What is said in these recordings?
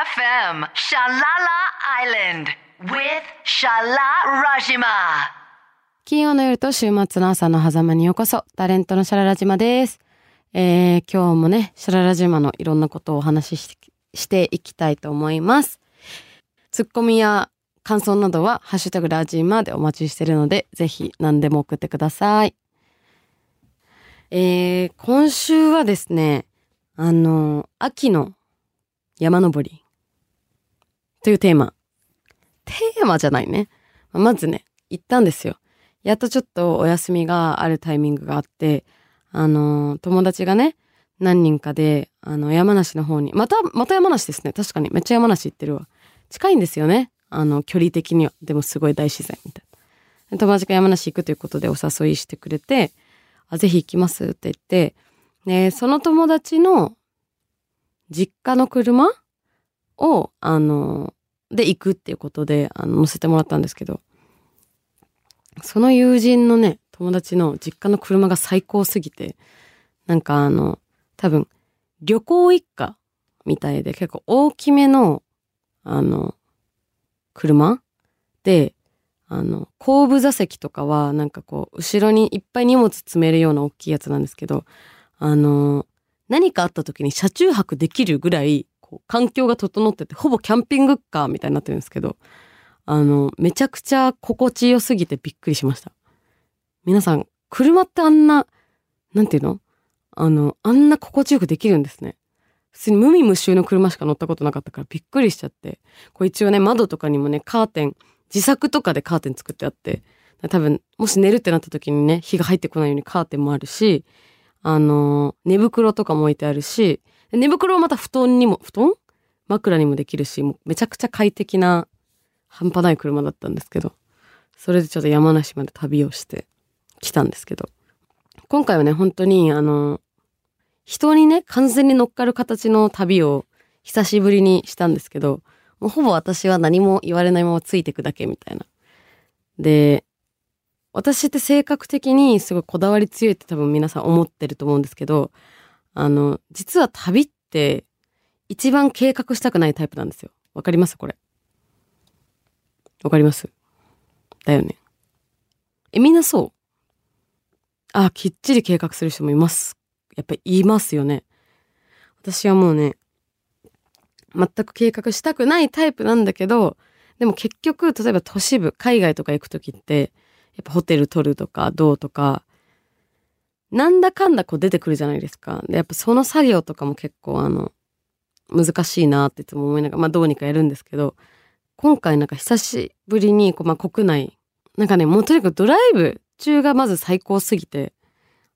FM Shalala Island with Shala Rajima. 金曜の夜と週末の朝の狭間にようこそ、タレントのシャララ島です。えー、今日もね、シャララ島のいろんなことをお話しししていきたいと思います。ツッコミや感想などは、ハッシュタグラジマでお待ちしてるので、ぜひ何でも送ってください。えー、今週はですね、あの、秋の山登りというテーマ。テーマじゃないね。まずね、行ったんですよ。やっとちょっとお休みがあるタイミングがあって、あの、友達がね、何人かで、あの、山梨の方に、また、また山梨ですね。確かに。めっちゃ山梨行ってるわ。近いんですよね。あの、距離的には。でもすごい大自然みたいな。友達が山梨行くということでお誘いしてくれて、あ、ぜひ行きますって言って、で、その友達の実家の車を、あの、で行くっていうことで、あの、乗せてもらったんですけど、その友人のね、友達の実家の車が最高すぎて、なんかあの、多分、旅行一家みたいで結構大きめの、あの、車で、あの、後部座席とかはなんかこう、後ろにいっぱい荷物積めるような大きいやつなんですけど、あの、何かあった時に車中泊できるぐらい、環境が整ってて、ほぼキャンピングカーみたいになってるんですけど、あの、めちゃくちゃ心地よすぎてびっくりしました。皆さん、車ってあんな、なんていうの？あの、あんな心地よくできるんですね。普通に無味無臭の車しか乗ったことなかったからびっくりしちゃって。これ一応ね、窓とかにもね、カーテン、自作とかでカーテン作ってあって、多分、もし寝るってなった時にね、火が入ってこないようにカーテンもあるし、あの、寝袋とかも置いてあるし、寝袋はまた布団にも、布団？枕にもできるし、もうめちゃくちゃ快適な、半端ない車だったんですけど、それでちょっと山梨まで旅をして来たんですけど、今回はね、本当に、あの、人にね、完全に乗っかる形の旅を久しぶりにしたんですけど、もうほぼ私は何も言われないままついてくだけみたいな。で、私って性格的にすごいこだわり強いって多分皆さん思ってると思うんですけど、あの、実は旅って一番計画したくないタイプなんですよ。わかります？これ。わかります？だよね。え、みんなそう？あ、きっちり計画する人もいます。やっぱりいますよね。私はもうね、全く計画したくないタイプなんだけど、でも結局、例えば都市部、海外とか行くときって、やっぱホテル取るとか、どうとか、なんだかんだこう出てくるじゃないですか。で、やっぱその作業とかも結構あの、難しいなっていつも思いながら、まあどうにかやるんですけど、今回なんか久しぶりに、こうまあ国内、なんかね、もうとにかくドライブ中がまず最高すぎて、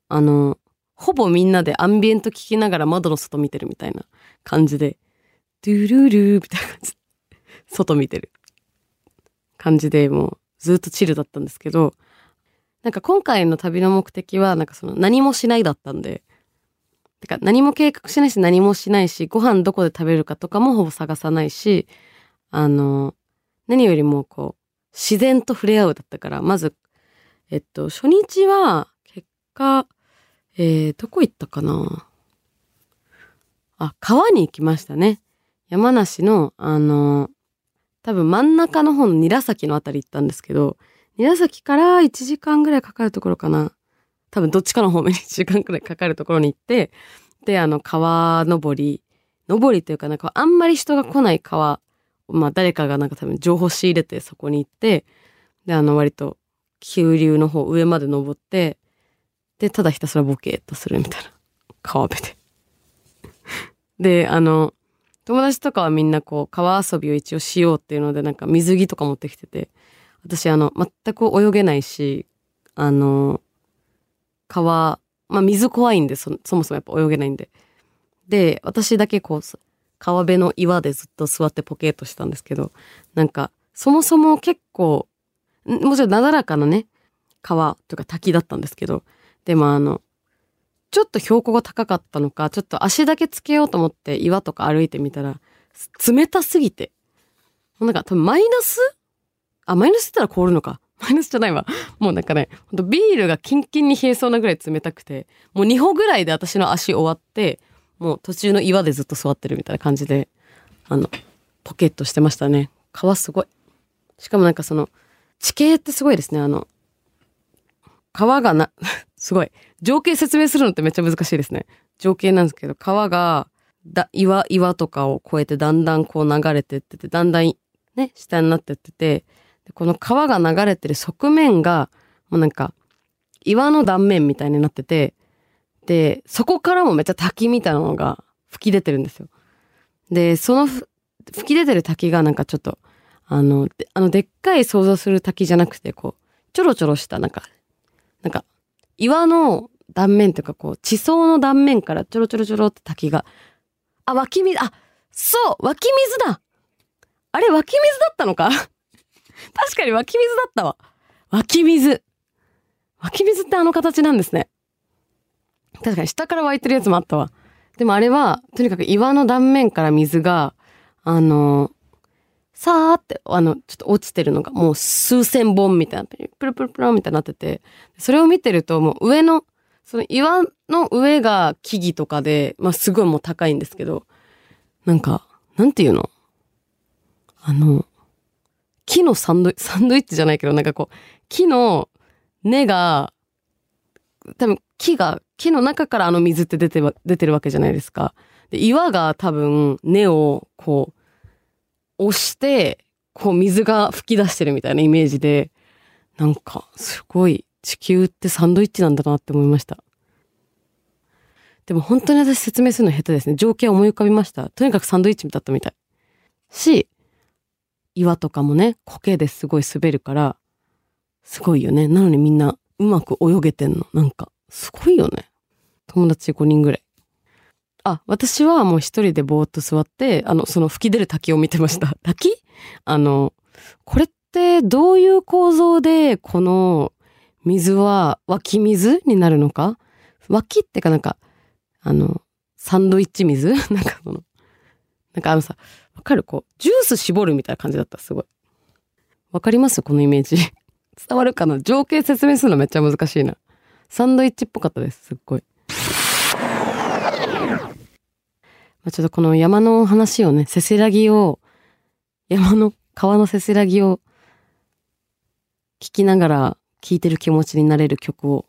あの、ほぼみんなでアンビエント聞きながら窓の外見てるみたいな感じで、ドゥルルーみたいな感じ、外見てる感じでもうずっとチルだったんですけど、なんか今回の旅の目的はなんかその何もしないだったんで、てか何も計画しないし何もしないし、ご飯どこで食べるかとかもほぼ探さないし、あの、何よりもこう、自然と触れ合うだったから、まず、えっと、初日は結果、えー、どこ行ったかなあ、川に行きましたね。山梨の、あの、多分真ん中の方の韮崎のあたり行ったんですけど、韮崎から1時間ぐらいかかるところかな。多分どっちかの方面に1時間ぐらいかかるところに行って、で、あの、川登り、登りというかなんかあんまり人が来ない川、まあ誰かがなんか多分情報仕入れてそこに行って、で、あの割と急流の方上まで登って、で、ただひたすらボケーっとするみたいな。川辺で。で、あの、友達とかはみんなこう、川遊びを一応しようっていうので、なんか水着とか持ってきてて、私あの、全く泳げないし、あの、川、まあ水怖いんで、そもそもやっぱ泳げないんで。で、私だけこう、川辺の岩でずっと座ってポケーとしたんですけど、なんか、そもそも結構、もちろんなだらかなね、川とか滝だったんですけど、でもあの、ちょっと標高が高かったのか、ちょっと足だけつけようと思って岩とか歩いてみたら、冷たすぎて。なんか多分マイナスあ、マイナスったら凍るのか。マイナスじゃないわ。もうなんかね、ほんとビールがキンキンに冷えそうなぐらい冷たくて、もう2歩ぐらいで私の足終わって、もう途中の岩でずっと座ってるみたいな感じで、あの、ポケットしてましたね。川すごい。しかもなんかその、地形ってすごいですね。あの、川がな、すごい。情景説明するのってめっちゃ難しいですね。情景なんですけど、川が、だ、岩、岩とかを越えてだんだんこう流れてってて、だんだんね、下になってってて、この川が流れてる側面が、もうなんか、岩の断面みたいになってて、で、そこからもめっちゃ滝みたいなのが吹き出てるんですよ。で、その吹き出てる滝がなんかちょっと、あの、であの、でっかい想像する滝じゃなくて、こう、ちょろちょろした、なんか、なんか、岩の断面というか、こう、地層の断面からちょろちょろちょろって滝が、あ、湧き水、あ、そう湧き水だあれ湧き水だったのか？確かに湧き水だったわ。湧き水。湧き水ってあの形なんですね。確かに下から湧いてるやつもあったわ。でもあれは、とにかく岩の断面から水が、あの、さーって、あの、ちょっと落ちてるのがもう数千本みたいな、プルプルプルみたいになってて、それを見てるともう上の、その岩の上が木々とかで、まあすごいもう高いんですけど、なんか、なんていうの？あの、木のサンド、サンドイッチじゃないけど、なんかこう、木の根が、多分木が、木の中からあの水って出て出てるわけじゃないですか。で、岩が多分根をこう、押して、こう水が噴き出してるみたいなイメージで、なんかすごい地球ってサンドイッチなんだなって思いました。でも本当に私説明するの下手ですね。情景思い浮かびました。とにかくサンドイッチだったみたい。し、岩とかもね、苔ですごい滑るから、すごいよね。なのにみんなうまく泳げてんの。なんか、すごいよね。友達5人ぐらい。あ、私はもう一人でぼーっと座って、あの、その吹き出る滝を見てました。滝？あの、これってどういう構造でこの水は湧き水？になるのか？湧きってかなんか、あの、サンドイッチ水？なんかその、なんかあのさ、わかる？こう、ジュース絞るみたいな感じだった。すごい。わかります？このイメージ。伝わるかな？情景説明するのめっちゃ難しいな。サンドイッチっぽかったです。すっごい。まあ、ちょっとこの山の話をね、せせらぎを、山の川のせせらぎを聞きながら聴いてる気持ちになれる曲を、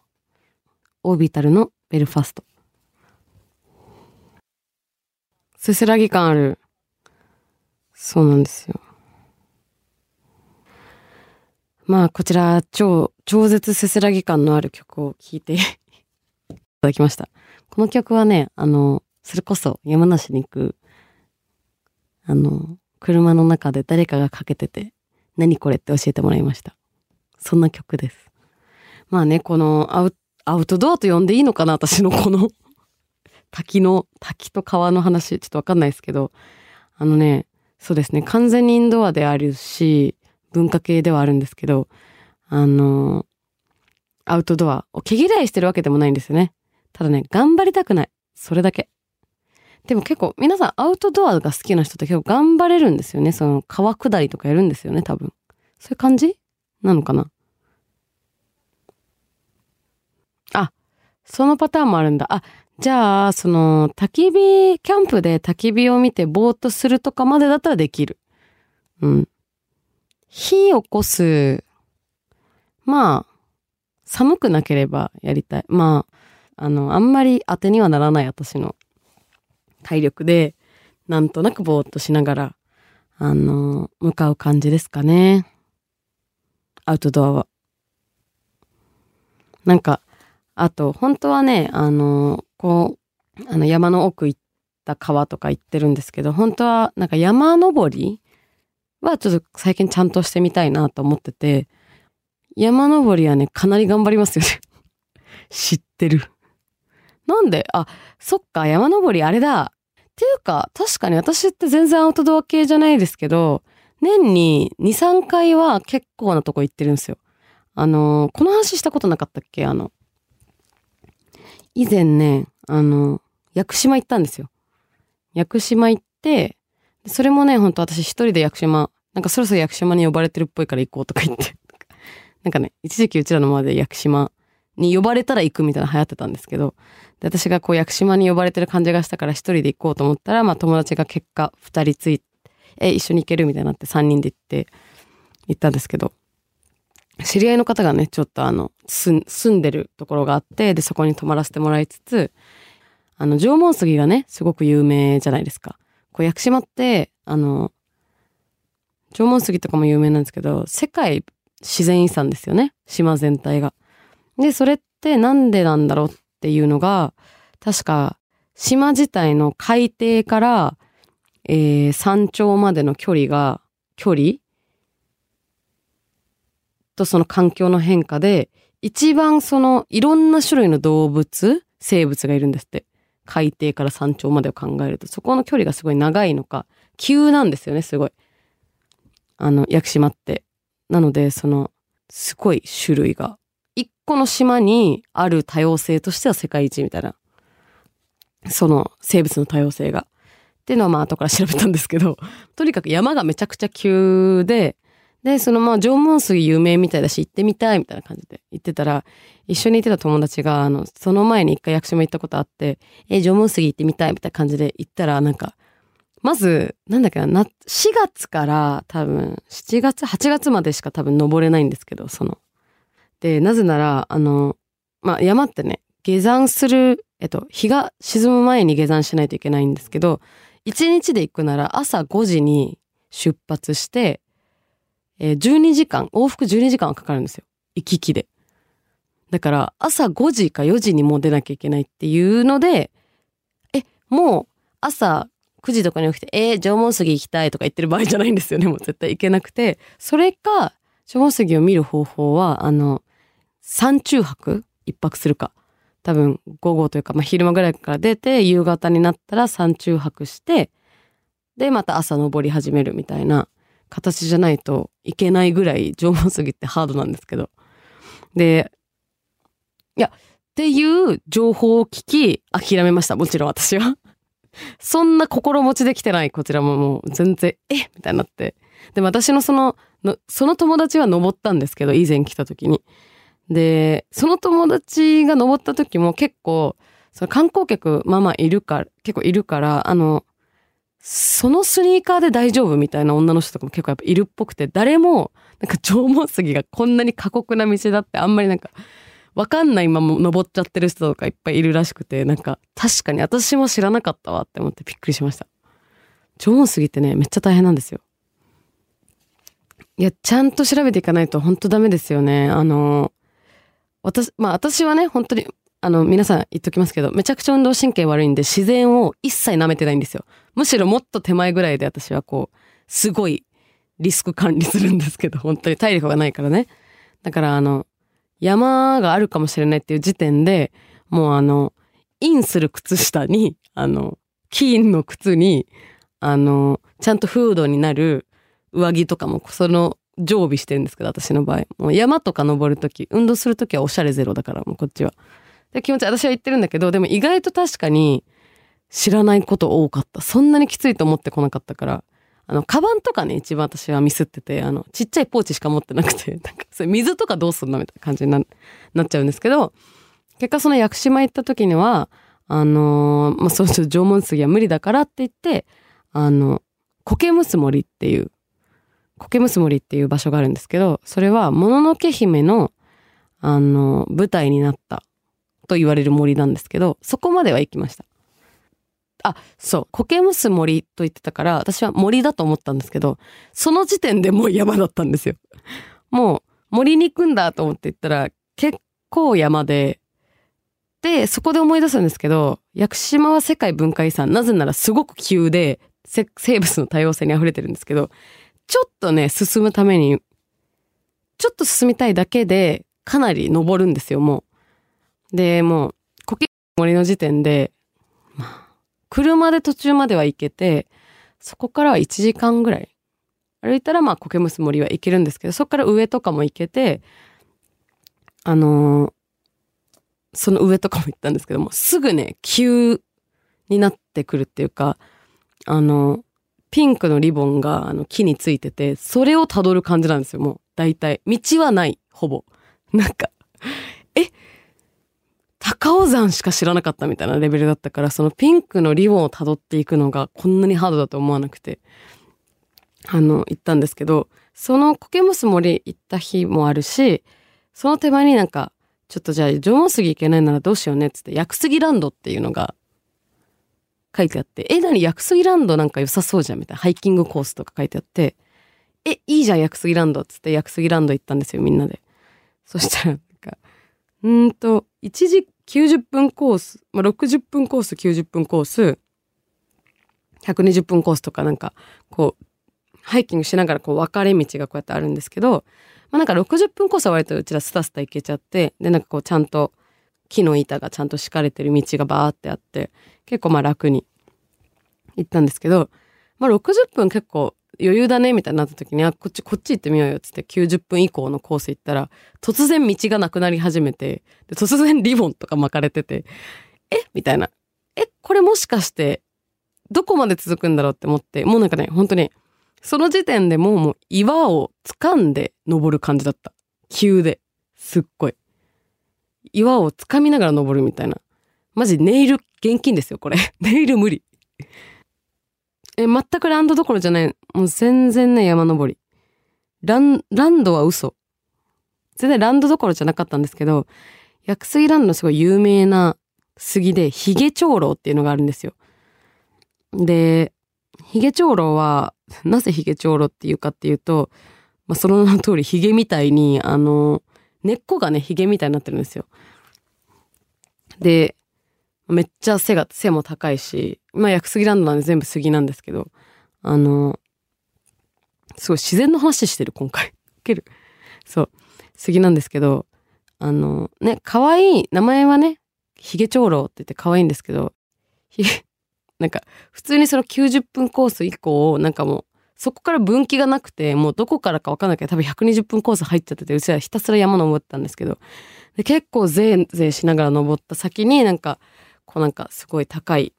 オービタルのベルファスト。せせらぎ感ある。そうなんですよ。まあ、こちら、超、超絶せせらぎ感のある曲を聴いて いただきました。この曲はね、あの、それこそ山梨に行く、あの、車の中で誰かがかけてて、何これって教えてもらいました。そんな曲です。まあね、このアウアウトドアと呼んでいいのかな私のこの 滝の、滝と川の話、ちょっとわかんないですけど、あのね、そうですね、完全にインドアであるし、文化系ではあるんですけど、あの、アウトドアを毛嫌いしてるわけでもないんですよね。ただね、頑張りたくない。それだけ。でも結構皆さんアウトドアが好きな人って結構頑張れるんですよね。その川下りとかやるんですよね、多分。そういう感じ？なのかな？あ、そのパターンもあるんだ。あ、じゃあ、その、焚き火、キャンプで焚き火を見てぼーっとするとかまでだったらできる。うん。火起こす。まあ、寒くなければやりたい。まあ、あの、あんまり当てにはならない私の体力で、なんとなくぼーっとしながら、あの、向かう感じですかね。アウトドアは。なんか、あと、本当はね、あの、こう、あの山の奥行った川とか行ってるんですけど、本当はなんか山登りはちょっと最近ちゃんとしてみたいなと思ってて、山登りはね、かなり頑張りますよね 知ってる。なんであ、そっか、山登りあれだ。っていうか、確かに私って全然アウトドア系じゃないですけど、年に2、3回は結構なとこ行ってるんですよ。あのこの話したことなかったっけ？あの、以前ね、あの、屋久島行ったんですよ。屋久島行って、それもね、ほんと私一人で屋久島、なんかそろそろ屋久島に呼ばれてるっぽいから行こうとか言って。なんかね、一時期うちらのまで屋久島に呼ばれたら行くみたいな流行ってたんですけど、で私がこう屋久島に呼ばれてる感じがしたから一人で行こうと思ったら、まあ友達が結果二人ついて、え、一緒に行けるみたいになって3人で行って、行ったんですけど、知り合いの方がね、ちょっとあの、住んでるところがあって、で、そこに泊まらせてもらいつつ、あの、縄文杉がね、すごく有名じゃないですか。こう、屋久島って、あの、縄文杉とかも有名なんですけど、世界自然遺産ですよね。島全体が。で、それってなんでなんだろうっていうのが、確か、島自体の海底から、えー、山頂までの距離が、距離とその環境の変化で、一番そのいろんな種類の動物、生物がいるんですって。海底から山頂までを考えると、そこの距離がすごい長いのか、急なんですよね、すごい。あの、屋久島って。なので、その、すごい種類が。一個の島にある多様性としては世界一みたいな。その生物の多様性が。っていうのはまあ後から調べたんですけど、とにかく山がめちゃくちゃ急で、で、そのまあ縄文杉有名みたいだし行ってみたいみたいな感じで言ってたら、一緒に行ってた友達が、あの、その前に一回屋久島行ったことあって、え、縄文杉行ってみたいみたいな感じで行ったら、なんか、まず、なんだっけな、4月から多分、7月、8月までしか多分登れないんですけど、その。で、なぜなら、あの、まあ、山ってね、下山する、えっと、日が沈む前に下山しないといけないんですけど、1日で行くなら朝5時に出発して、えー、12時間、往復12時間はかかるんですよ。行き来で。だから、朝5時か4時にもう出なきゃいけないっていうので、え、もう朝9時とかに起きて、えー、縄文杉行きたいとか言ってる場合じゃないんですよね。もう絶対行けなくて。それか、縄文杉を見る方法は、あの、山中泊一泊するか。多分、午後というか、まあ、昼間ぐらいから出て、夕方になったら山中泊して、で、また朝登り始めるみたいな形じゃないといけないぐらい縄文杉ってハードなんですけど。で、いや、っていう情報を聞き、諦めました。もちろん私は。そんな心持ちできてない、こちらももう全然、えみたいになって。でも、私のその、のその友達は登ったんですけど、以前来た時に。で、その友達が登った時も結構、その観光客まあまあいるから、結構いるから、あの、そのスニーカーで大丈夫みたいな女の人とかも結構やっぱいるっぽくて、誰も、なんか縄文杉がこんなに過酷な道だってあんまりなんか、わかんないまま登っちゃってる人とかいっぱいいるらしくて、なんか確かに私も知らなかったわって思ってびっくりしました。縄文杉ってね、めっちゃ大変なんですよ。いや、ちゃんと調べていかないと本当ダメですよね。あの、私、まあ私はね、本当に、あの、皆さん言っときますけど、めちゃくちゃ運動神経悪いんで自然を一切舐めてないんですよ。むしろもっと手前ぐらいで私はこう、すごいリスク管理するんですけど、本当に体力がないからね。だからあの、山があるかもしれないっていう時点で、もうあの、インする靴下に、あの、金の靴に、あの、ちゃんとフードになる上着とかも、その、常備してるんですけど、私の場合。もう山とか登るとき、運動するときはおしゃれゼロだから、もうこっちは。で、気持ち私は言ってるんだけど、でも意外と確かに知らないこと多かった。そんなにきついと思ってこなかったから。あの、カバンとかね、一番私はミスってて、あの、ちっちゃいポーチしか持ってなくて、なんか、それ水とかどうすんのみたいな感じにななっちゃうんですけど、結果その屋久島行った時には、あのー、まあ、そうそう、縄文杉は無理だからって言って、あの、苔むす森っていう、苔むす森っていう場所があるんですけど、それは、もののけ姫の、あの、舞台になったと言われる森なんですけど、そこまでは行きました。あ、そう、苔むす森と言ってたから、私は森だと思ったんですけど、その時点でもう山だったんですよ。もう森に行くんだと思って言ったら、結構山で、で、そこで思い出すんですけど、屋久島は世界文化遺産、なぜならすごく急で、生物の多様性に溢れてるんですけど、ちょっとね、進むために、ちょっと進みたいだけで、かなり登るんですよ、もう。で、もう、苔森の時点で、まあ、車で途中までは行けて、そこからは1時間ぐらい。歩いたらまあ苔むす森は行けるんですけど、そこから上とかも行けて、あのー、その上とかも行ったんですけども、すぐね、急になってくるっていうか、あの、ピンクのリボンがあの木についてて、それを辿る感じなんですよ、もう。大体。道はない、ほぼ。なんか、え、高尾山しか知らなかったみたいなレベルだったから、そのピンクのリボンを辿っていくのがこんなにハードだと思わなくて。あの、行ったんですけど、その苔むす森行った日もあるし、その手前になんか、ちょっとじゃあ、縄文杉行けないならどうしようねっつって、薬杉ランドっていうのが書いてあって、え、何？薬杉ランドなんか良さそうじゃんみたいな、ハイキングコースとか書いてあって、え、いいじゃん薬杉ランドっつって薬杉ランド行ったんですよ、みんなで。そしたら、なんか、うーんと、1時90分コース、まあ、60分コース、90分コース、120分コースとかなんか、こう、ハイキングしながらこう分かれ道がこうやってあるんですけど、まあなんか60分コースは割とうちらスタスタ行けちゃって、でなんかこうちゃんと木の板がちゃんと敷かれてる道がバーってあって、結構まあ楽に行ったんですけど、まあ60分結構余裕だねみたいになった時に、あ、こっち、こっち行ってみようよっつって90分以降のコース行ったら、突然道がなくなり始めて、で突然リボンとか巻かれてて、え？みたいな。え、これもしかして、どこまで続くんだろうって思って、もうなんかね、本当に、その時点でもうもう岩を掴んで登る感じだった。急で。すっごい。岩を掴みながら登るみたいな。マジネイル現金ですよ、これ。ネイル無理。え、全くランドどころじゃない。もう全然ね、山登り。ラン、ランドは嘘。全然ランドどころじゃなかったんですけど、薬杉ランドのすごい有名な杉で、ヒゲ長老っていうのがあるんですよ。で、ヒゲ長老は、なぜヒゲ長老っていうかっていうと、まあ、その名の通りヒゲみたいに、あの、根っこがね、ヒゲみたいになってるんですよ。で、めっちゃ背が、背も高いし、まあ、薬杉ランドなんで全部杉なんですけど、あの、すごい自然の話してる、今回。受ける。そう。杉なんですけど、あの、ね、可愛い、名前はね、ヒゲ長老って言って可愛いんですけど、ひげ、なんか、普通にその90分コース以降、なんかもう、そこから分岐がなくて、もうどこからかわかんないけど、多分120分コース入っちゃってて、うちはひたすら山登ったんですけど、結構ぜいぜいしながら登った先になんか、こうなんかすごい高い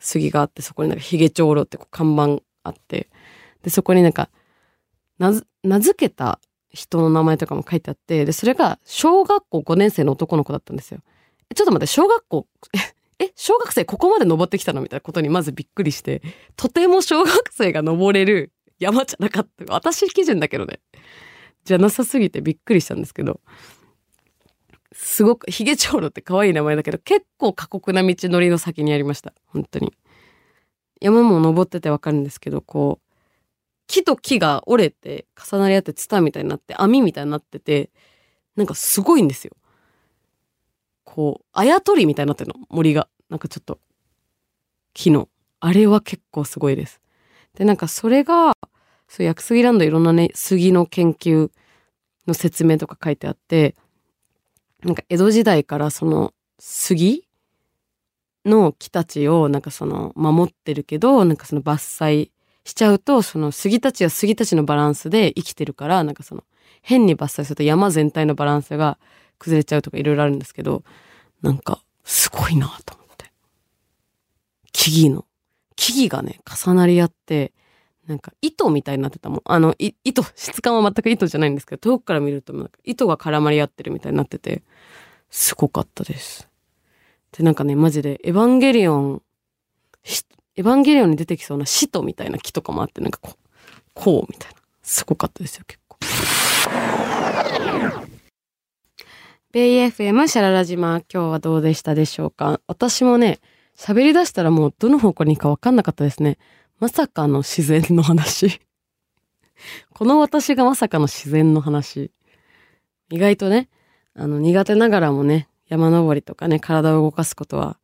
杉があって、そこになんかヒゲ長老ってこう看板あって、で、そこになんか、なず、名付けた人の名前とかも書いてあって、で、それが小学校5年生の男の子だったんですよ。ちょっと待って、小学校、え、小学生ここまで登ってきたのみたいなことにまずびっくりして、とても小学生が登れる山じゃなかった。私基準だけどね。じゃなさすぎてびっくりしたんですけど。すごく、ヒゲ長老って可愛い名前だけど、結構過酷な道のりの先にありました。本当に。山も登っててわかるんですけど、こう、木と木が折れて重なり合ってツタみたいになって網みたいになってて、なんかすごいんですよ。こう、あやとりみたいになってるの、森が。なんかちょっと、木の。あれは結構すごいです。で、なんかそれが、そう、薬杉ランドいろんなね、杉の研究の説明とか書いてあって、なんか江戸時代からその杉の木たちをなんかその守ってるけど、なんかその伐採しちゃうと、その杉たちは杉たちのバランスで生きてるから、なんかその変に伐採すると山全体のバランスが崩れちゃうとかいろいろあるんですけど、なんかすごいなと思って。木々の、木々がね、重なり合って、なんか糸みたいになってたもん。あの、糸、質感は全く糸じゃないんですけど、遠くから見るとなんか糸が絡まり合ってるみたいになってて、すごかったです。で、なんかね、マジで、エヴァンゲリオン、エヴァンゲリオンに出てきそうな使徒みたいな木とかもあって、なんかこう、こうみたいな。すごかったですよ、結構。ベイ FM シャララ島、今日はどうでしたでしょうか？私もね、喋り出したらもうどの方向に行くかわかんなかったですね。まさかの自然の話。この私がまさかの自然の話。意外とね、あの、苦手ながらもね、山登りとかね、体を動かすことは、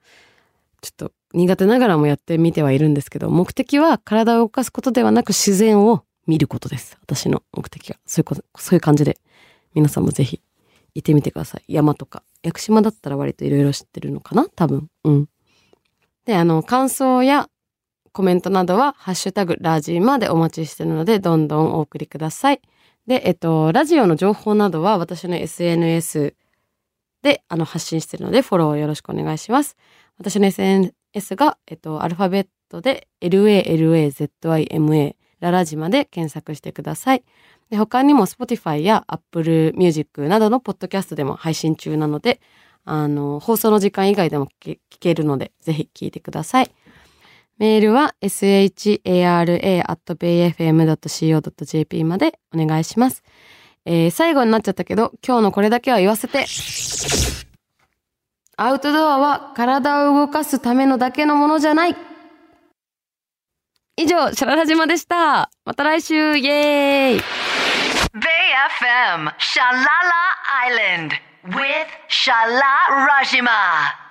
ちょっと苦手ながらもやってみてはいるんですけど、目的は体を動かすことではなく自然を見ることです。私の目的が。そういうこと、そういう感じで、皆さんもぜひ行ってみてください。山とか。屋久島だったら割といろいろ知ってるのかな？多分。うん。で、あの、感想やコメントなどは、ハッシュタグラジマでお待ちしてるので、どんどんお送りください。で、えっと、ラジオの情報などは私の SNS であの発信してるので、フォローよろしくお願いします。私の SNS が、えっと、アルファベットで LALAZIMA ララジマで検索してください。で他にも Spotify や Apple Music などのポッドキャストでも配信中なので、あの、放送の時間以外でも聞けるので、ぜひ聞いてください。メールは shara.bayfm.co.jp までお願いします。えー最後になっちゃったけど、今日のこれだけは言わせて。アウトドアは体を動かすためのだけのものじゃない。以上、シャララ島でした。また来週、イエーイ Bay FM, Shalala Island with Shala Rajima.